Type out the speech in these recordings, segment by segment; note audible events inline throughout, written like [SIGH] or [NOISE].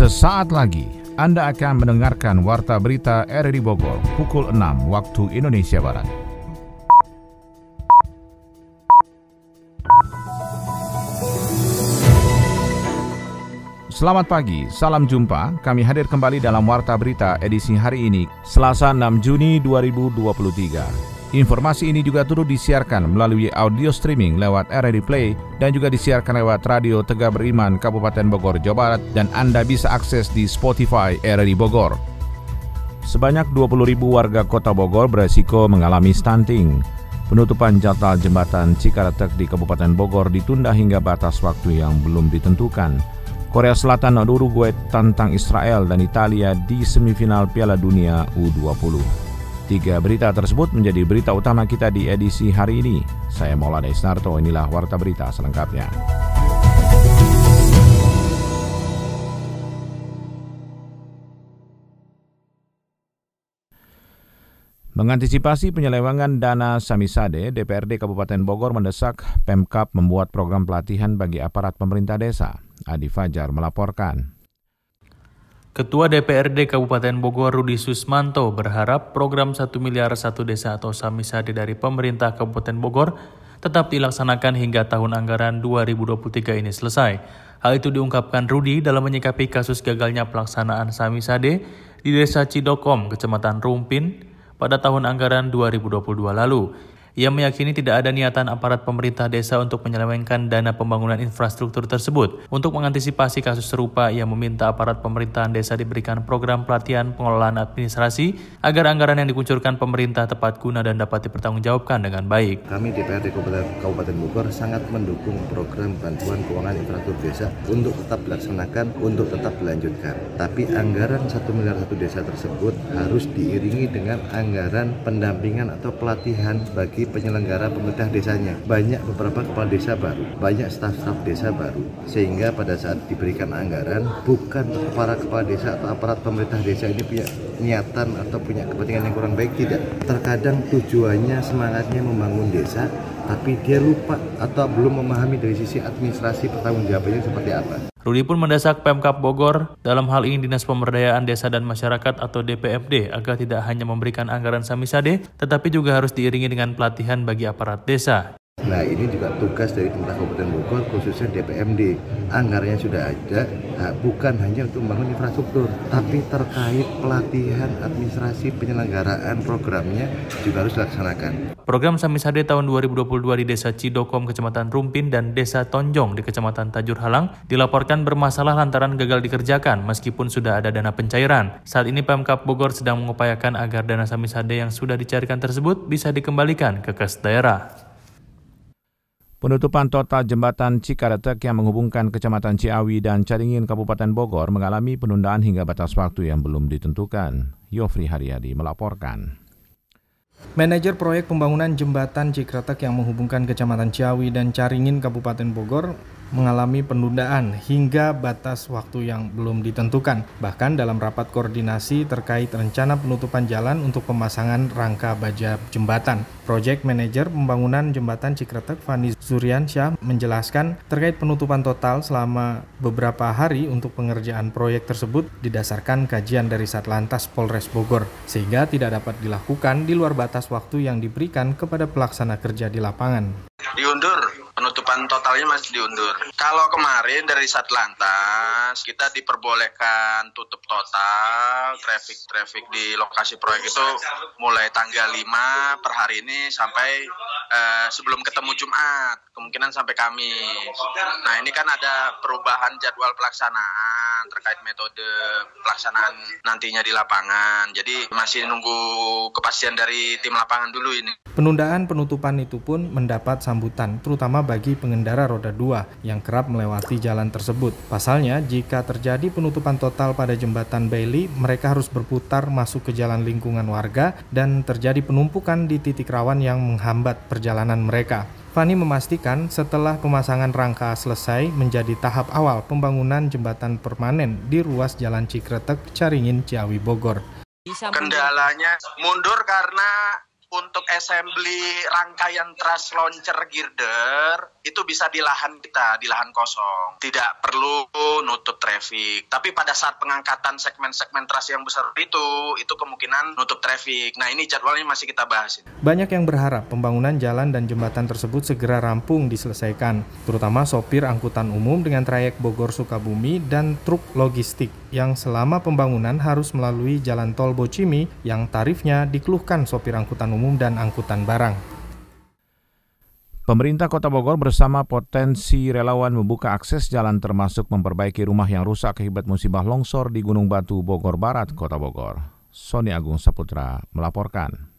Sesaat lagi Anda akan mendengarkan Warta Berita RRI Bogor pukul 6 waktu Indonesia Barat. Selamat pagi, salam jumpa. Kami hadir kembali dalam Warta Berita edisi hari ini, Selasa 6 Juni 2023. Informasi ini juga turut disiarkan melalui audio streaming lewat RRI Play dan juga disiarkan lewat Radio Tegak Beriman Kabupaten Bogor, Jawa Barat dan Anda bisa akses di Spotify RRI Bogor. Sebanyak 20 ribu warga kota Bogor beresiko mengalami stunting. Penutupan jadwal jembatan Cikaratek di Kabupaten Bogor ditunda hingga batas waktu yang belum ditentukan. Korea Selatan dan Uruguay tantang Israel dan Italia di semifinal Piala Dunia U20. Tiga berita tersebut menjadi berita utama kita di edisi hari ini. Saya Maulana Isnarto, inilah Warta Berita selengkapnya. Mengantisipasi penyelewengan dana Samisade, DPRD Kabupaten Bogor mendesak Pemkap membuat program pelatihan bagi aparat pemerintah desa. Adi Fajar melaporkan. Ketua DPRD Kabupaten Bogor Rudi Susmanto berharap program 1 miliar satu desa atau Samisade dari pemerintah Kabupaten Bogor tetap dilaksanakan hingga tahun anggaran 2023 ini selesai. Hal itu diungkapkan Rudi dalam menyikapi kasus gagalnya pelaksanaan Samisade di Desa Cidokom, Kecamatan Rumpin, pada tahun anggaran 2022 lalu. Ia meyakini tidak ada niatan aparat pemerintah desa untuk menyelewengkan dana pembangunan infrastruktur tersebut. Untuk mengantisipasi kasus serupa, ia meminta aparat pemerintahan desa diberikan program pelatihan pengelolaan administrasi agar anggaran yang dikucurkan pemerintah tepat guna dan dapat dipertanggungjawabkan dengan baik. Kami DPRD Kabupaten, Bogor sangat mendukung program bantuan keuangan infrastruktur desa untuk tetap dilaksanakan, untuk tetap dilanjutkan. Tapi anggaran 1 miliar satu desa tersebut harus diiringi dengan anggaran pendampingan atau pelatihan bagi bagi penyelenggara pemerintah desanya. Banyak beberapa kepala desa baru, banyak staf-staf desa baru. Sehingga pada saat diberikan anggaran, bukan para kepala desa atau aparat pemerintah desa ini punya niatan atau punya kepentingan yang kurang baik, tidak. Terkadang tujuannya, semangatnya membangun desa, tapi dia lupa atau belum memahami dari sisi administrasi pertanggungjawabannya seperti apa. Rudi pun mendesak Pemkap Bogor dalam hal ini Dinas Pemberdayaan Desa dan Masyarakat atau DPMD agar tidak hanya memberikan anggaran samisade, tetapi juga harus diiringi dengan pelatihan bagi aparat desa. Nah ini juga tugas dari pemerintah Kabupaten Bogor khususnya DPMD. Anggarannya sudah ada, nah, bukan hanya untuk membangun infrastruktur, tapi terkait pelatihan administrasi penyelenggaraan programnya juga harus dilaksanakan. Program Samisade tahun 2022 di Desa Cidokom, Kecamatan Rumpin, dan Desa Tonjong di Kecamatan Tajur Halang dilaporkan bermasalah lantaran gagal dikerjakan meskipun sudah ada dana pencairan. Saat ini Pemkap Bogor sedang mengupayakan agar dana Samisade yang sudah dicarikan tersebut bisa dikembalikan ke kes daerah. Penutupan total jembatan Cikaretek yang menghubungkan Kecamatan Ciawi dan Caringin Kabupaten Bogor mengalami penundaan hingga batas waktu yang belum ditentukan. Yofri Haryadi melaporkan. Manajer proyek pembangunan jembatan Cikretek yang menghubungkan Kecamatan Ciawi dan Caringin Kabupaten Bogor mengalami penundaan hingga batas waktu yang belum ditentukan. Bahkan dalam rapat koordinasi terkait rencana penutupan jalan untuk pemasangan rangka baja jembatan. Project Manager Pembangunan Jembatan Cikretek Fani Zuriansyah menjelaskan terkait penutupan total selama beberapa hari untuk pengerjaan proyek tersebut didasarkan kajian dari Satlantas Polres Bogor sehingga tidak dapat dilakukan di luar batas waktu yang diberikan kepada pelaksana kerja di lapangan. Diundur penutupan totalnya masih diundur. Kalau kemarin dari Satlantas kita diperbolehkan tutup total traffic traffic di lokasi proyek itu mulai tanggal 5 per hari ini sampai uh, sebelum ketemu Jumat, kemungkinan sampai Kamis. Nah, ini kan ada perubahan jadwal pelaksanaan terkait metode pelaksanaan nantinya di lapangan. Jadi masih nunggu kepastian dari tim lapangan dulu ini. Penundaan penutupan itu pun mendapat sambutan terutama bagi pengendara roda 2 yang kerap melewati jalan tersebut. Pasalnya, jika terjadi penutupan total pada jembatan Bailey, mereka harus berputar masuk ke jalan lingkungan warga dan terjadi penumpukan di titik rawan yang menghambat perjalanan mereka. Fani memastikan setelah pemasangan rangka selesai menjadi tahap awal pembangunan jembatan permanen di ruas Jalan Cikretek, Caringin, Ciawi, Bogor. Kendalanya mundur karena untuk assembly rangkaian truss launcher girder itu bisa di lahan kita, di lahan kosong. Tidak perlu nutup traffic. Tapi pada saat pengangkatan segmen-segmen truss yang besar itu, itu kemungkinan nutup traffic. Nah ini jadwalnya masih kita bahas. Banyak yang berharap pembangunan jalan dan jembatan tersebut segera rampung diselesaikan, terutama sopir angkutan umum dengan trayek Bogor-Sukabumi dan truk logistik yang selama pembangunan harus melalui jalan tol Bocimi yang tarifnya dikeluhkan sopir angkutan umum dan angkutan barang. Pemerintah Kota Bogor bersama potensi relawan membuka akses jalan termasuk memperbaiki rumah yang rusak akibat musibah longsor di Gunung Batu, Bogor Barat, Kota Bogor. Sony Agung Saputra melaporkan.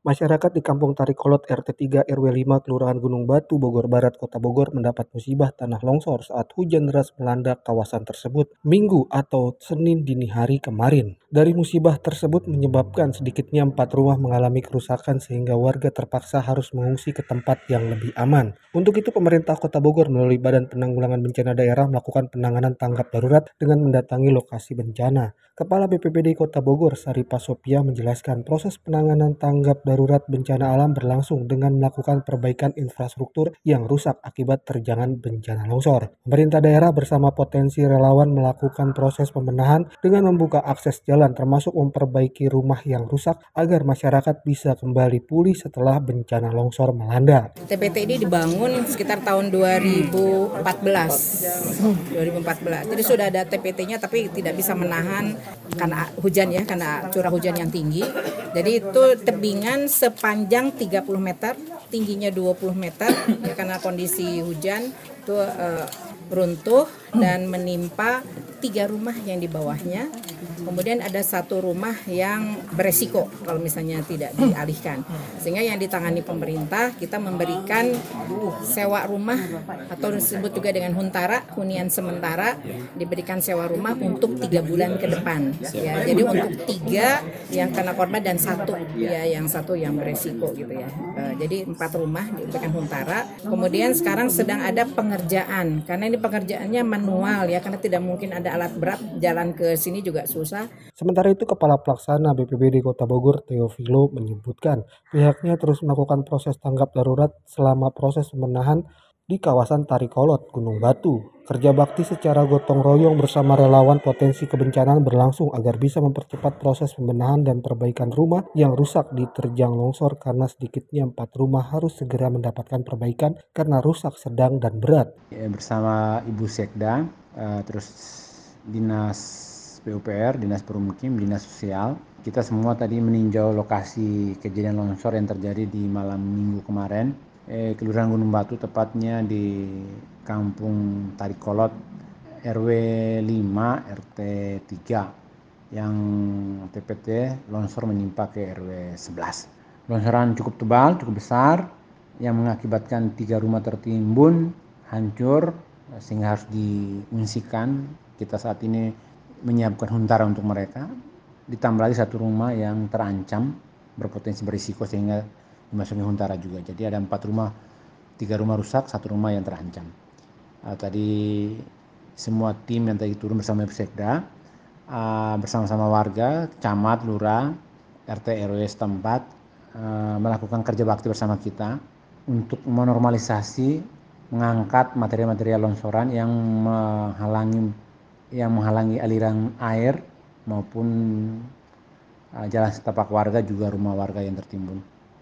Masyarakat di Kampung Tarikolot RT 3 RW 5 Kelurahan Gunung Batu Bogor Barat Kota Bogor mendapat musibah tanah longsor saat hujan deras melanda kawasan tersebut Minggu atau Senin dini hari kemarin. Dari musibah tersebut menyebabkan sedikitnya empat rumah mengalami kerusakan sehingga warga terpaksa harus mengungsi ke tempat yang lebih aman. Untuk itu pemerintah Kota Bogor melalui Badan Penanggulangan Bencana Daerah melakukan penanganan tanggap darurat dengan mendatangi lokasi bencana. Kepala BPBD Kota Bogor Sari Pasopia menjelaskan proses penanganan tanggap darurat bencana alam berlangsung dengan melakukan perbaikan infrastruktur yang rusak akibat terjangan bencana longsor. Pemerintah daerah bersama potensi relawan melakukan proses pembenahan dengan membuka akses jalan termasuk memperbaiki rumah yang rusak agar masyarakat bisa kembali pulih setelah bencana longsor melanda. TPT ini dibangun sekitar tahun 2014. 2014. Jadi sudah ada TPT-nya tapi tidak bisa menahan karena hujan ya, karena curah hujan yang tinggi. Jadi itu tebingan sepanjang 30 meter, tingginya 20 meter ya karena kondisi hujan itu uh, runtuh dan menimpa tiga rumah yang di bawahnya. Kemudian ada satu rumah yang beresiko kalau misalnya tidak dialihkan. Sehingga yang ditangani pemerintah kita memberikan sewa rumah atau disebut juga dengan huntara, hunian sementara diberikan sewa rumah untuk tiga bulan ke depan. Ya, jadi untuk tiga yang kena korban dan satu ya yang satu yang beresiko gitu ya. Uh, jadi empat rumah diberikan huntara. Kemudian sekarang sedang ada pengerjaan karena ini pengerjaannya manual ya karena tidak mungkin ada alat berat jalan ke sini juga susah. Sementara itu Kepala Pelaksana BPBD Kota Bogor Teofilo menyebutkan pihaknya terus melakukan proses tanggap darurat selama proses pembenahan di kawasan Tarikolot, Gunung Batu. Kerja bakti secara gotong royong bersama relawan potensi kebencanaan berlangsung agar bisa mempercepat proses pembenahan dan perbaikan rumah yang rusak diterjang longsor karena sedikitnya empat rumah harus segera mendapatkan perbaikan karena rusak sedang dan berat. Ya, bersama Ibu Sekda, uh, terus Dinas PUPR, Dinas Perumukim, Dinas Sosial, kita semua tadi meninjau lokasi kejadian longsor yang terjadi di malam minggu kemarin eh, Kelurahan Gunung Batu tepatnya di Kampung Tarikolot RW 5 RT 3 yang TPT longsor menimpa ke RW 11. Longsoran cukup tebal, cukup besar yang mengakibatkan tiga rumah tertimbun, hancur sehingga harus diungsikan. Kita saat ini menyiapkan huntara untuk mereka. Ditambah lagi satu rumah yang terancam berpotensi berisiko sehingga dimasuki Huntara juga. Jadi ada empat rumah, tiga rumah rusak, satu rumah yang terancam. Uh, tadi semua tim yang tadi turun bersama Sekda, uh, bersama-sama warga, camat, lurah, RT RW setempat uh, melakukan kerja bakti bersama kita untuk menormalisasi, mengangkat materi-materi longsoran yang menghalangi yang menghalangi aliran air maupun jalan setapak warga juga rumah warga yang tertimbun.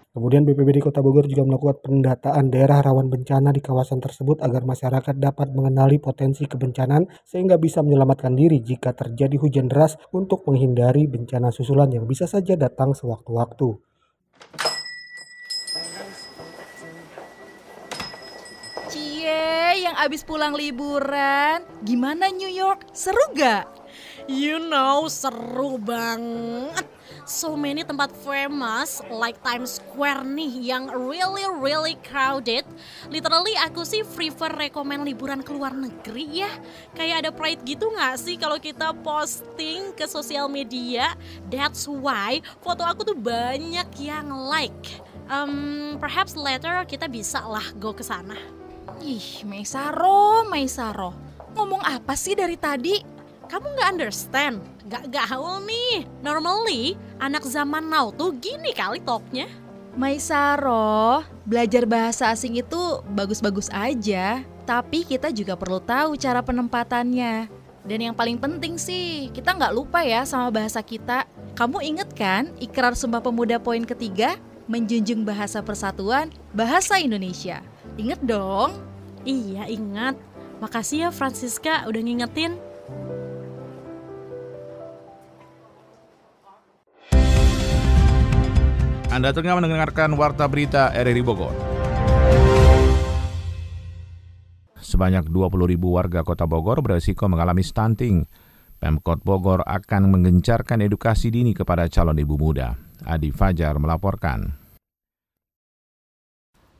Kemudian BPBD Kota Bogor juga melakukan pendataan daerah rawan bencana di kawasan tersebut agar masyarakat dapat mengenali potensi kebencanaan sehingga bisa menyelamatkan diri jika terjadi hujan deras untuk menghindari bencana susulan yang bisa saja datang sewaktu-waktu. Cie, yang abis pulang liburan, gimana New York? Seru gak? You know, seru banget so many tempat famous like Times Square nih yang really really crowded. Literally aku sih prefer rekomend liburan ke luar negeri ya. Kayak ada pride gitu nggak sih kalau kita posting ke sosial media? That's why foto aku tuh banyak yang like. Um, perhaps later kita bisa lah go ke sana. Ih, Maisaro, Maisaro. Ngomong apa sih dari tadi? Kamu nggak understand? Gak gaul nih. Normally, anak zaman now tuh gini kali talknya. Maisaro, belajar bahasa asing itu bagus-bagus aja, tapi kita juga perlu tahu cara penempatannya. Dan yang paling penting sih, kita nggak lupa ya sama bahasa kita. Kamu inget kan ikrar Sumpah Pemuda poin ketiga? Menjunjung bahasa persatuan, bahasa Indonesia. Ingat dong? Iya ingat. Makasih ya Francisca udah ngingetin. Anda tengah mendengarkan Warta Berita RRI Bogor. Sebanyak 20 ribu warga kota Bogor beresiko mengalami stunting. Pemkot Bogor akan menggencarkan edukasi dini kepada calon ibu muda. Adi Fajar melaporkan.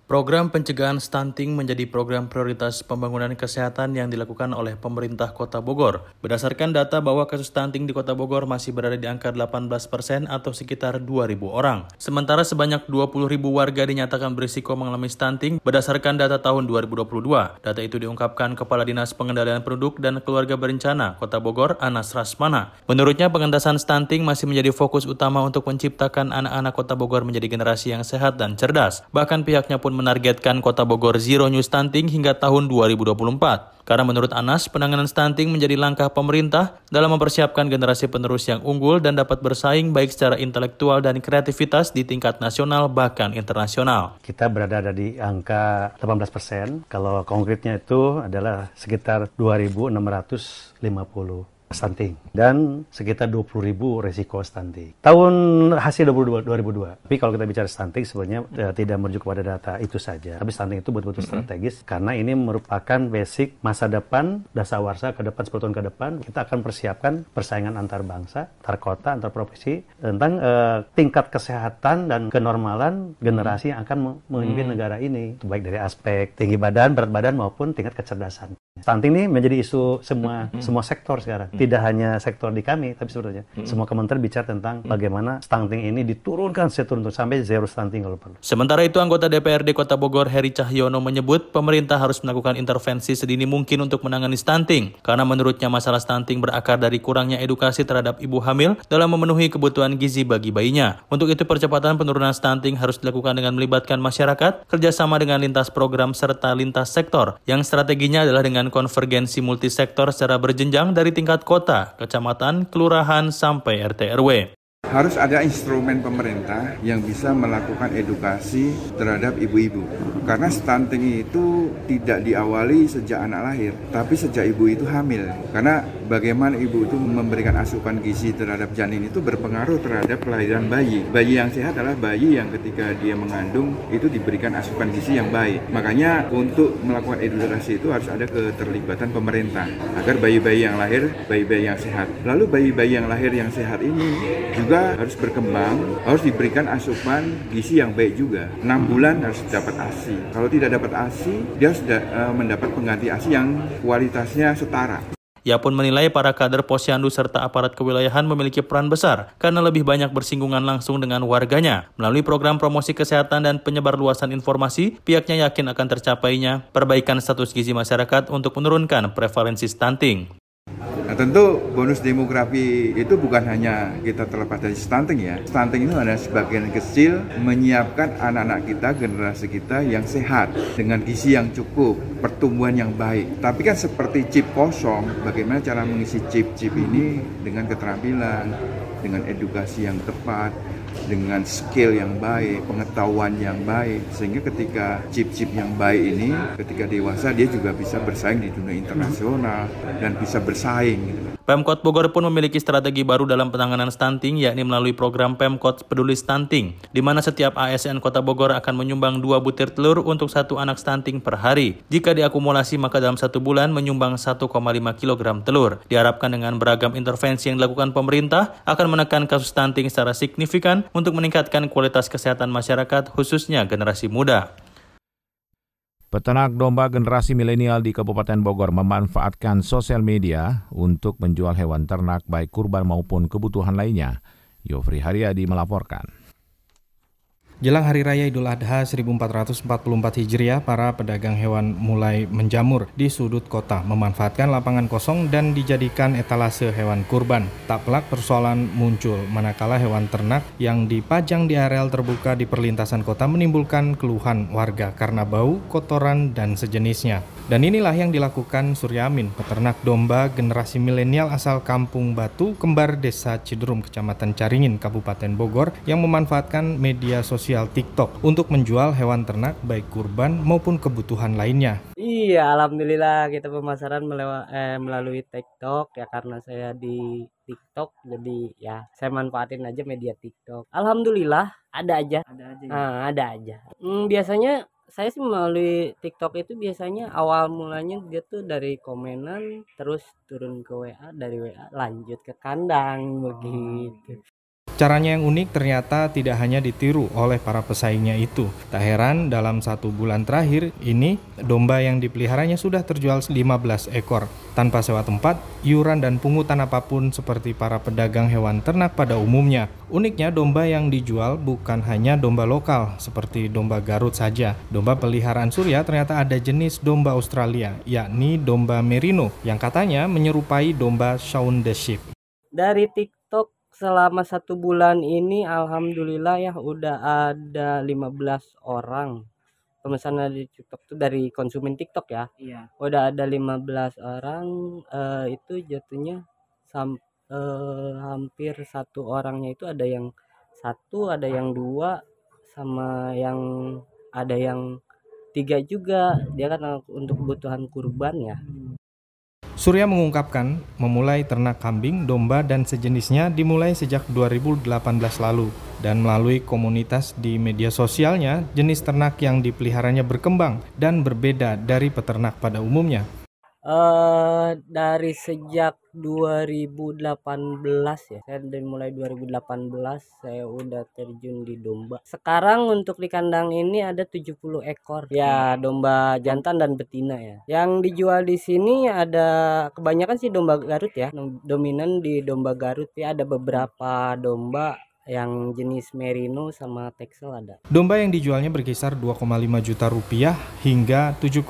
Program pencegahan stunting menjadi program prioritas pembangunan kesehatan yang dilakukan oleh pemerintah Kota Bogor. Berdasarkan data bahwa kasus stunting di Kota Bogor masih berada di angka 18 persen atau sekitar 2.000 orang. Sementara sebanyak 20.000 warga dinyatakan berisiko mengalami stunting berdasarkan data tahun 2022. Data itu diungkapkan Kepala Dinas Pengendalian Penduduk dan Keluarga Berencana Kota Bogor, Anas Rasmana. Menurutnya pengentasan stunting masih menjadi fokus utama untuk menciptakan anak-anak Kota Bogor menjadi generasi yang sehat dan cerdas. Bahkan pihaknya pun menargetkan kota Bogor zero new stunting hingga tahun 2024. Karena menurut Anas, penanganan stunting menjadi langkah pemerintah dalam mempersiapkan generasi penerus yang unggul dan dapat bersaing baik secara intelektual dan kreativitas di tingkat nasional bahkan internasional. Kita berada di angka 18 persen, kalau konkretnya itu adalah sekitar 2.650 stunting dan sekitar 20 ribu resiko stunting. Tahun hasil 2002, 2002. Tapi kalau kita bicara stunting sebenarnya ya, tidak merujuk kepada data itu saja. Tapi stunting itu betul-betul mm -hmm. strategis karena ini merupakan basic masa depan dasawarsa ke depan 10 tahun ke depan kita akan persiapkan persaingan antar bangsa, antar kota, antar provinsi tentang uh, tingkat kesehatan dan kenormalan generasi yang akan memimpin mm -hmm. negara ini baik dari aspek tinggi badan, berat badan maupun tingkat kecerdasan. Stunting ini menjadi isu semua mm -hmm. semua sektor sekarang tidak hanya sektor di kami, tapi sebetulnya hmm. semua kementerian bicara tentang hmm. bagaimana stunting ini diturunkan seturun sampai zero stunting kalau perlu. Sementara itu, anggota DPRD Kota Bogor Heri Cahyono menyebut pemerintah harus melakukan intervensi sedini mungkin untuk menangani stunting, karena menurutnya masalah stunting berakar dari kurangnya edukasi terhadap ibu hamil dalam memenuhi kebutuhan gizi bagi bayinya. Untuk itu, percepatan penurunan stunting harus dilakukan dengan melibatkan masyarakat, kerjasama dengan lintas program serta lintas sektor, yang strateginya adalah dengan konvergensi multisektor secara berjenjang dari tingkat kota, kecamatan, kelurahan, sampai RT RW. Harus ada instrumen pemerintah yang bisa melakukan edukasi terhadap ibu-ibu. Karena stunting itu tidak diawali sejak anak lahir, tapi sejak ibu itu hamil. Karena bagaimana ibu itu memberikan asupan gizi terhadap janin itu berpengaruh terhadap kelahiran bayi. Bayi yang sehat adalah bayi yang ketika dia mengandung itu diberikan asupan gizi yang baik. Makanya untuk melakukan edukasi itu harus ada keterlibatan pemerintah agar bayi-bayi yang lahir bayi-bayi yang sehat. Lalu bayi-bayi yang lahir yang sehat ini juga harus berkembang, harus diberikan asupan gizi yang baik juga. 6 bulan harus dapat ASI. Kalau tidak dapat ASI, dia sudah uh, mendapat pengganti ASI yang kualitasnya setara. Ia pun menilai para kader posyandu serta aparat kewilayahan memiliki peran besar karena lebih banyak bersinggungan langsung dengan warganya. Melalui program promosi kesehatan dan penyebar luasan informasi, pihaknya yakin akan tercapainya perbaikan status gizi masyarakat untuk menurunkan prevalensi stunting. Nah tentu bonus demografi itu bukan hanya kita terlepas dari stunting ya. Stunting itu adalah sebagian kecil menyiapkan anak-anak kita, generasi kita yang sehat dengan gizi yang cukup, pertumbuhan yang baik. Tapi kan seperti chip kosong, bagaimana cara mengisi chip-chip ini dengan keterampilan, dengan edukasi yang tepat, dengan skill yang baik, pengetahuan yang baik, sehingga ketika chip-chip yang baik ini, ketika dewasa dia juga bisa bersaing di dunia internasional dan bisa bersaing. Gitu. Pemkot Bogor pun memiliki strategi baru dalam penanganan stunting, yakni melalui program Pemkot Peduli Stunting, di mana setiap ASN Kota Bogor akan menyumbang dua butir telur untuk satu anak stunting per hari. Jika diakumulasi, maka dalam satu bulan menyumbang 1,5 kg telur. Diharapkan dengan beragam intervensi yang dilakukan pemerintah, akan menekan kasus stunting secara signifikan untuk meningkatkan kualitas kesehatan masyarakat, khususnya generasi muda. Peternak domba generasi milenial di Kabupaten Bogor memanfaatkan sosial media untuk menjual hewan ternak baik kurban maupun kebutuhan lainnya. Yofri Haryadi melaporkan. Jelang Hari Raya Idul Adha 1444 Hijriah, para pedagang hewan mulai menjamur di sudut kota, memanfaatkan lapangan kosong dan dijadikan etalase hewan kurban. Tak pelak persoalan muncul, manakala hewan ternak yang dipajang di areal terbuka di perlintasan kota menimbulkan keluhan warga karena bau, kotoran, dan sejenisnya. Dan inilah yang dilakukan Suryamin, peternak domba generasi milenial asal Kampung Batu, Kembar Desa Ciderum, Kecamatan Caringin, Kabupaten Bogor, yang memanfaatkan media sosial TikTok untuk menjual hewan ternak baik kurban maupun kebutuhan lainnya. Iya, alhamdulillah kita pemasaran melewa, eh, melalui TikTok ya karena saya di TikTok jadi ya saya manfaatin aja media TikTok. Alhamdulillah ada aja. Ada aja. Ya? Nah, ada aja. Hmm, biasanya saya sih melalui TikTok itu biasanya awal mulanya dia tuh dari komenan terus turun ke WA dari WA lanjut ke kandang begitu. Caranya yang unik ternyata tidak hanya ditiru oleh para pesaingnya itu. Tak heran dalam satu bulan terakhir ini domba yang dipeliharanya sudah terjual 15 ekor. Tanpa sewa tempat, iuran dan pungutan apa pun seperti para pedagang hewan ternak pada umumnya. Uniknya domba yang dijual bukan hanya domba lokal seperti domba Garut saja. Domba peliharaan Surya ternyata ada jenis domba Australia, yakni domba merino yang katanya menyerupai domba Shaun the Sheep. Dari TikTok selama satu bulan ini alhamdulillah ya udah ada 15 orang pemesanan di TikTok tuh dari konsumen TikTok ya. Iya. Udah ada 15 orang uh, itu jatuhnya sam uh, hampir satu orangnya itu ada yang satu, ada yang dua, sama yang ada yang tiga juga. Dia kan untuk kebutuhan kurban ya. Surya mengungkapkan memulai ternak kambing, domba, dan sejenisnya dimulai sejak 2018 lalu dan melalui komunitas di media sosialnya jenis ternak yang dipeliharanya berkembang dan berbeda dari peternak pada umumnya. Uh, dari sejak 2018 ya saya dari mulai 2018 saya udah terjun di domba. Sekarang untuk di kandang ini ada 70 ekor. Ya domba jantan dan betina ya. Yang dijual di sini ada kebanyakan sih domba Garut ya. Dominan di domba Garut. Ya ada beberapa domba yang jenis merino sama texel ada. Domba yang dijualnya berkisar 2,5 juta rupiah hingga 7,5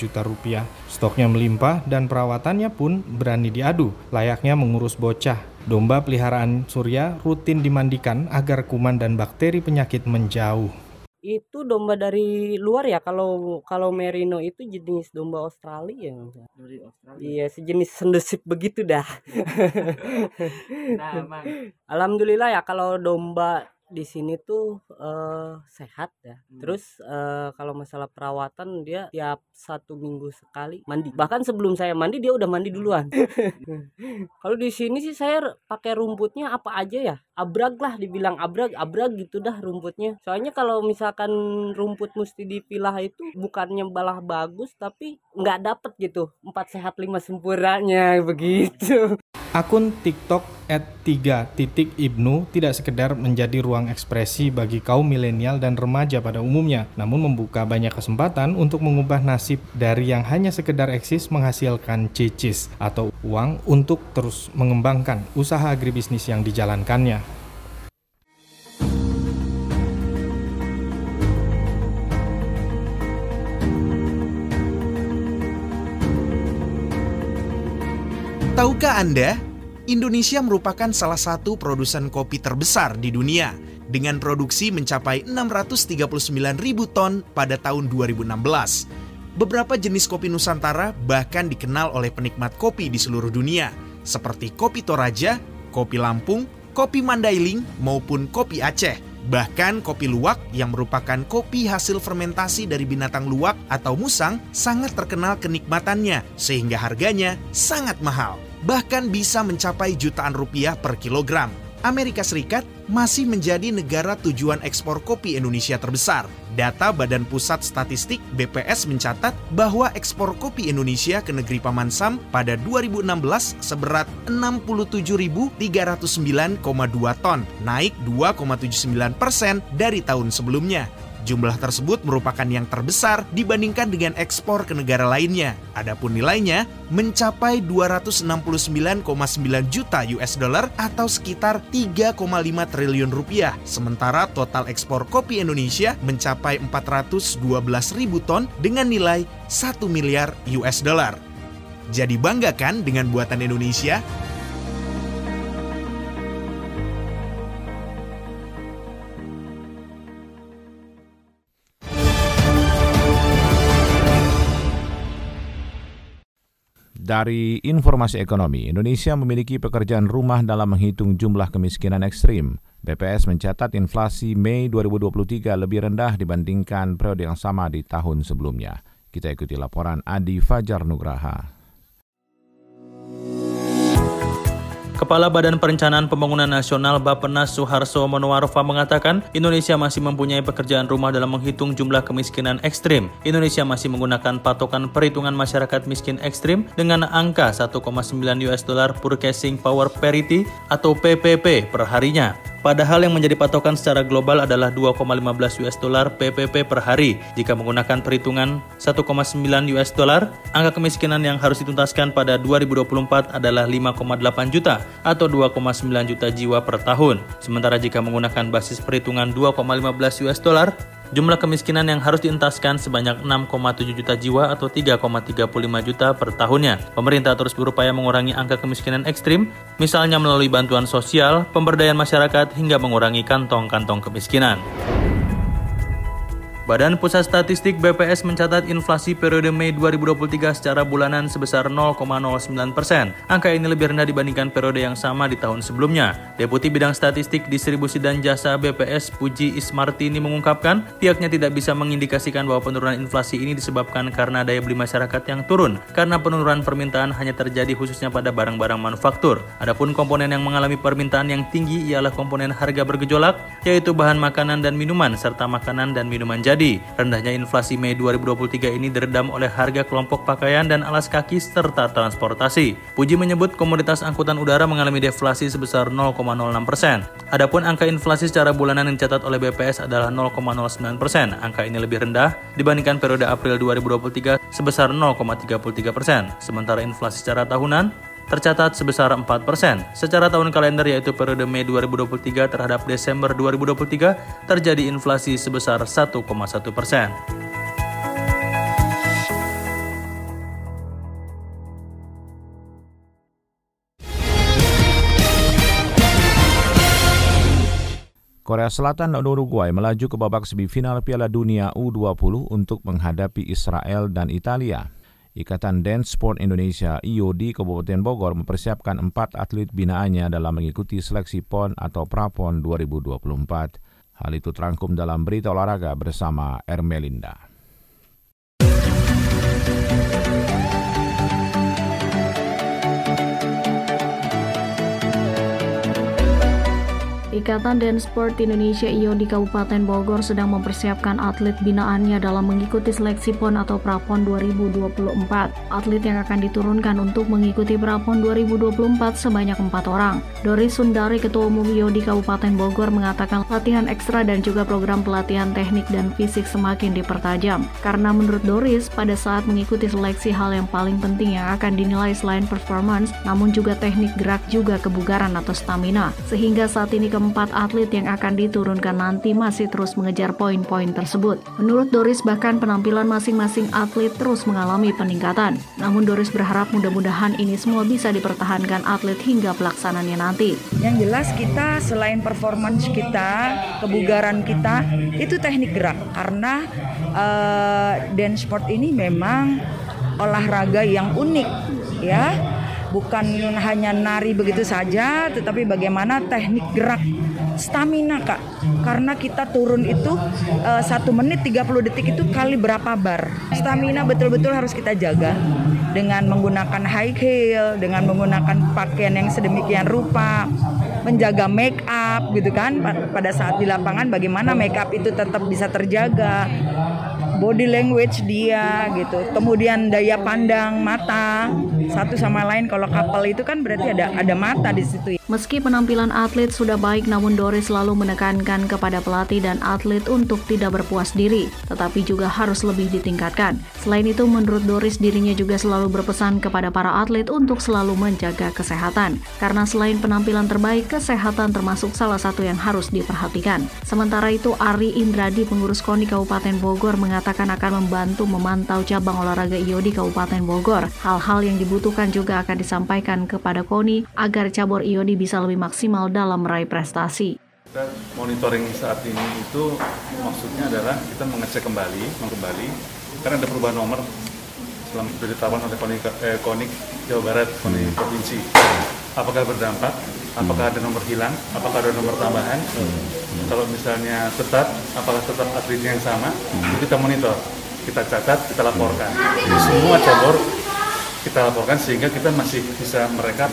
juta rupiah. Stoknya melimpah dan perawatannya pun berani diadu, layaknya mengurus bocah. Domba peliharaan Surya rutin dimandikan agar kuman dan bakteri penyakit menjauh itu domba dari luar ya kalau kalau merino itu jenis domba Australia ya dari Australia iya sejenis sendesip begitu dah [LAUGHS] nah, [LAUGHS] alhamdulillah ya kalau domba di sini tuh uh, sehat ya. Hmm. Terus uh, kalau masalah perawatan dia tiap satu minggu sekali mandi. Bahkan sebelum saya mandi dia udah mandi duluan. [LAUGHS] kalau di sini sih saya pakai rumputnya apa aja ya. Abrag lah dibilang abrag, abrag gitu dah rumputnya. Soalnya kalau misalkan rumput mesti dipilah itu bukannya balah bagus tapi nggak dapet gitu. Empat sehat lima sempurnanya [LAUGHS] begitu. Akun TikTok at 3 titik Ibnu tidak sekedar menjadi ruang ekspresi bagi kaum milenial dan remaja pada umumnya, namun membuka banyak kesempatan untuk mengubah nasib dari yang hanya sekedar eksis menghasilkan cicis atau uang untuk terus mengembangkan usaha agribisnis yang dijalankannya. Tahukah Anda Indonesia merupakan salah satu produsen kopi terbesar di dunia dengan produksi mencapai 639 ribu ton pada tahun 2016. Beberapa jenis kopi Nusantara bahkan dikenal oleh penikmat kopi di seluruh dunia, seperti kopi Toraja, kopi Lampung, kopi Mandailing, maupun kopi Aceh. Bahkan kopi luwak yang merupakan kopi hasil fermentasi dari binatang luwak atau musang sangat terkenal kenikmatannya sehingga harganya sangat mahal bahkan bisa mencapai jutaan rupiah per kilogram. Amerika Serikat masih menjadi negara tujuan ekspor kopi Indonesia terbesar. Data Badan Pusat Statistik BPS mencatat bahwa ekspor kopi Indonesia ke negeri Paman Sam pada 2016 seberat 67.309,2 ton, naik 2,79 persen dari tahun sebelumnya. Jumlah tersebut merupakan yang terbesar dibandingkan dengan ekspor ke negara lainnya. Adapun nilainya mencapai 269,9 juta US dollar atau sekitar 3,5 triliun rupiah. Sementara total ekspor kopi Indonesia mencapai 412 ribu ton dengan nilai 1 miliar US dollar. Jadi bangga kan dengan buatan Indonesia? Dari informasi ekonomi, Indonesia memiliki pekerjaan rumah dalam menghitung jumlah kemiskinan ekstrim. BPS mencatat inflasi Mei 2023 lebih rendah dibandingkan periode yang sama di tahun sebelumnya. Kita ikuti laporan Adi Fajar Nugraha. Kepala Badan Perencanaan Pembangunan Nasional Bappenas Suharso Monoarfa mengatakan Indonesia masih mempunyai pekerjaan rumah dalam menghitung jumlah kemiskinan ekstrim. Indonesia masih menggunakan patokan perhitungan masyarakat miskin ekstrim dengan angka 1,9 US dollar Purchasing Power Parity atau PPP per harinya. Padahal yang menjadi patokan secara global adalah 2,15 US dollar PPP per hari. Jika menggunakan perhitungan 1,9 US dollar, angka kemiskinan yang harus dituntaskan pada 2024 adalah 5,8 juta atau 2,9 juta jiwa per tahun. Sementara jika menggunakan basis perhitungan 2,15 US dollar, Jumlah kemiskinan yang harus dientaskan sebanyak 6,7 juta jiwa atau 3,35 juta per tahunnya. Pemerintah terus berupaya mengurangi angka kemiskinan ekstrim, misalnya melalui bantuan sosial, pemberdayaan masyarakat, hingga mengurangi kantong-kantong kemiskinan. Badan Pusat Statistik BPS mencatat inflasi periode Mei 2023 secara bulanan sebesar 0,09 persen. Angka ini lebih rendah dibandingkan periode yang sama di tahun sebelumnya. Deputi Bidang Statistik Distribusi dan Jasa BPS Puji Ismartini mengungkapkan pihaknya tidak bisa mengindikasikan bahwa penurunan inflasi ini disebabkan karena daya beli masyarakat yang turun, karena penurunan permintaan hanya terjadi khususnya pada barang-barang manufaktur. Adapun komponen yang mengalami permintaan yang tinggi ialah komponen harga bergejolak, yaitu bahan makanan dan minuman, serta makanan dan minuman jadi terjadi. Rendahnya inflasi Mei 2023 ini diredam oleh harga kelompok pakaian dan alas kaki serta transportasi. Puji menyebut komoditas angkutan udara mengalami deflasi sebesar 0,06 persen. Adapun angka inflasi secara bulanan yang dicatat oleh BPS adalah 0,09 persen. Angka ini lebih rendah dibandingkan periode April 2023 sebesar 0,33 persen. Sementara inflasi secara tahunan tercatat sebesar 4%. Secara tahun kalender yaitu periode Mei 2023 terhadap Desember 2023 terjadi inflasi sebesar 1,1%. Korea Selatan dan Uruguay melaju ke babak semifinal Piala Dunia U20 untuk menghadapi Israel dan Italia. Ikatan Dance Sport Indonesia IOD Kabupaten Bogor mempersiapkan empat atlet binaannya dalam mengikuti seleksi PON atau Prapon 2024. Hal itu terangkum dalam berita olahraga bersama Ermelinda. Ikatan Dance Sport Indonesia IO di Kabupaten Bogor sedang mempersiapkan atlet binaannya dalam mengikuti seleksi PON atau Prapon 2024. Atlet yang akan diturunkan untuk mengikuti Prapon 2024 sebanyak empat orang. Doris Sundari, Ketua Umum IO di Kabupaten Bogor mengatakan latihan ekstra dan juga program pelatihan teknik dan fisik semakin dipertajam. Karena menurut Doris, pada saat mengikuti seleksi hal yang paling penting yang akan dinilai selain performance, namun juga teknik gerak juga kebugaran atau stamina. Sehingga saat ini ke keempat atlet yang akan diturunkan nanti masih terus mengejar poin-poin tersebut. Menurut Doris, bahkan penampilan masing-masing atlet terus mengalami peningkatan. Namun Doris berharap mudah-mudahan ini semua bisa dipertahankan atlet hingga pelaksananya nanti. Yang jelas kita selain performance kita, kebugaran kita, itu teknik gerak. Karena uh, dance sport ini memang olahraga yang unik ya bukan hanya nari begitu saja tetapi bagaimana teknik gerak stamina kak. Karena kita turun itu uh, satu menit 30 detik itu kali berapa bar. Stamina betul-betul harus kita jaga dengan menggunakan high heel dengan menggunakan pakaian yang sedemikian rupa menjaga make up gitu kan. Pada saat di lapangan bagaimana make up itu tetap bisa terjaga body language dia gitu. Kemudian daya pandang mata satu sama lain kalau kapal itu kan berarti ada ada mata di situ. Meski penampilan atlet sudah baik namun Doris selalu menekankan kepada pelatih dan atlet untuk tidak berpuas diri, tetapi juga harus lebih ditingkatkan. Selain itu menurut Doris dirinya juga selalu berpesan kepada para atlet untuk selalu menjaga kesehatan. Karena selain penampilan terbaik, kesehatan termasuk salah satu yang harus diperhatikan. Sementara itu Ari Indradi pengurus KONI Kabupaten Bogor mengatakan akan membantu memantau cabang olahraga IO di Kabupaten Bogor. Hal-hal yang dibutuhkan juga akan disampaikan kepada KONI agar cabur IOD bisa lebih maksimal dalam meraih prestasi. Kita monitoring saat ini itu maksudnya adalah kita mengecek kembali, mengembali, karena ada perubahan nomor selama ditetapkan oleh Konik, eh, Konik Jawa Barat, Konik hmm. Provinsi. Apakah berdampak? Apakah ada nomor hilang? Apakah ada nomor tambahan? Kalau misalnya tetap, apakah tetap atletnya yang sama? Itu kita monitor, kita catat, kita laporkan. Semua cabur kita laporkan sehingga kita masih bisa merekap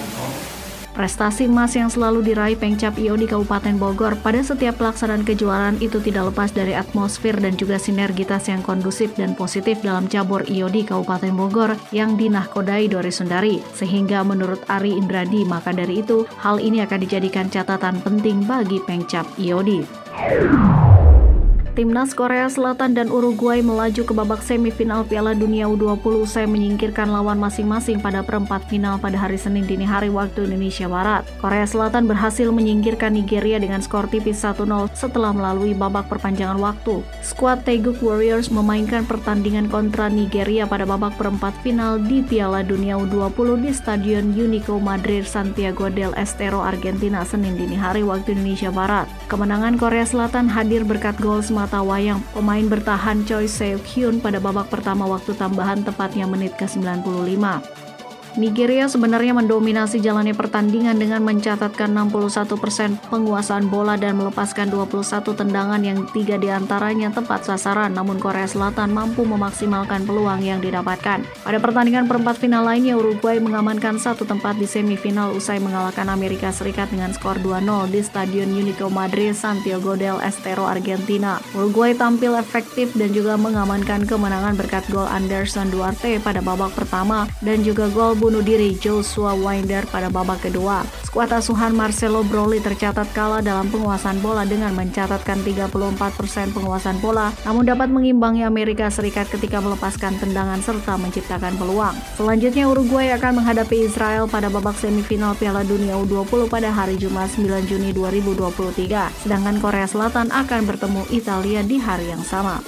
Prestasi emas yang selalu diraih Pengcap IO di Kabupaten Bogor pada setiap pelaksanaan kejuaraan itu tidak lepas dari atmosfer dan juga sinergitas yang kondusif dan positif dalam cabur IO di Kabupaten Bogor yang dinahkodai Doris Sundari. Sehingga menurut Ari Indradi, maka dari itu hal ini akan dijadikan catatan penting bagi Pengcap IOD. Timnas Korea Selatan dan Uruguay melaju ke babak semifinal Piala Dunia U20 usai menyingkirkan lawan masing-masing pada perempat final pada hari Senin dini hari waktu Indonesia Barat. Korea Selatan berhasil menyingkirkan Nigeria dengan skor tipis 1-0 setelah melalui babak perpanjangan waktu. Skuad Taeguk Warriors memainkan pertandingan kontra Nigeria pada babak perempat final di Piala Dunia U20 di Stadion Unico Madrid Santiago del Estero Argentina Senin dini hari waktu Indonesia Barat. Kemenangan Korea Selatan hadir berkat gol mata wayang pemain bertahan Choi Seok Hyun pada babak pertama waktu tambahan tepatnya menit ke-95. Nigeria sebenarnya mendominasi jalannya pertandingan dengan mencatatkan 61% persen penguasaan bola dan melepaskan 21 tendangan yang tiga di antaranya tepat sasaran namun Korea Selatan mampu memaksimalkan peluang yang didapatkan. Pada pertandingan perempat final lainnya Uruguay mengamankan satu tempat di semifinal usai mengalahkan Amerika Serikat dengan skor 2-0 di Stadion Unico Madrid Santiago del Estero Argentina. Uruguay tampil efektif dan juga mengamankan kemenangan berkat gol Anderson Duarte pada babak pertama dan juga gol bunuh diri Joshua Winder pada babak kedua. Skuad asuhan Marcelo Broly tercatat kalah dalam penguasaan bola dengan mencatatkan 34% penguasaan bola, namun dapat mengimbangi Amerika Serikat ketika melepaskan tendangan serta menciptakan peluang. Selanjutnya Uruguay akan menghadapi Israel pada babak semifinal Piala Dunia U20 pada hari Jumat 9 Juni 2023, sedangkan Korea Selatan akan bertemu Italia di hari yang sama.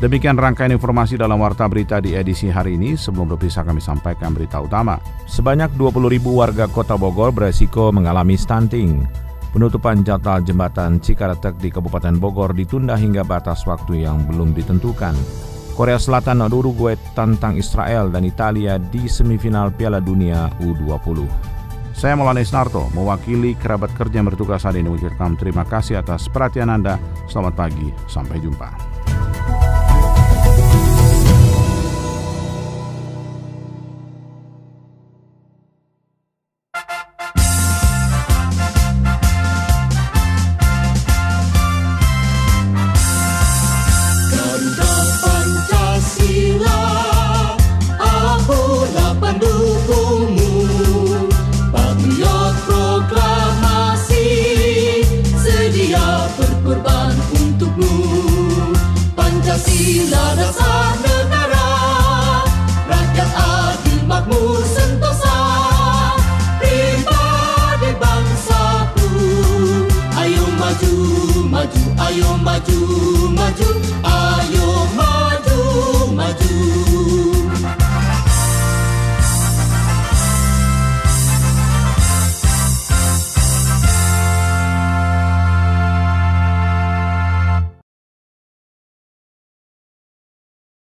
Demikian rangkaian informasi dalam Warta Berita di edisi hari ini. Sebelum berpisah kami sampaikan berita utama. Sebanyak 20 ribu warga kota Bogor beresiko mengalami stunting. Penutupan jadwal jembatan Cikaretek di Kabupaten Bogor ditunda hingga batas waktu yang belum ditentukan. Korea Selatan dan Uruguay tantang Israel dan Italia di semifinal Piala Dunia U20. Saya Maulana Isnarto, mewakili kerabat kerja yang bertugas hari ini mengucapkan terima kasih atas perhatian Anda. Selamat pagi, sampai jumpa.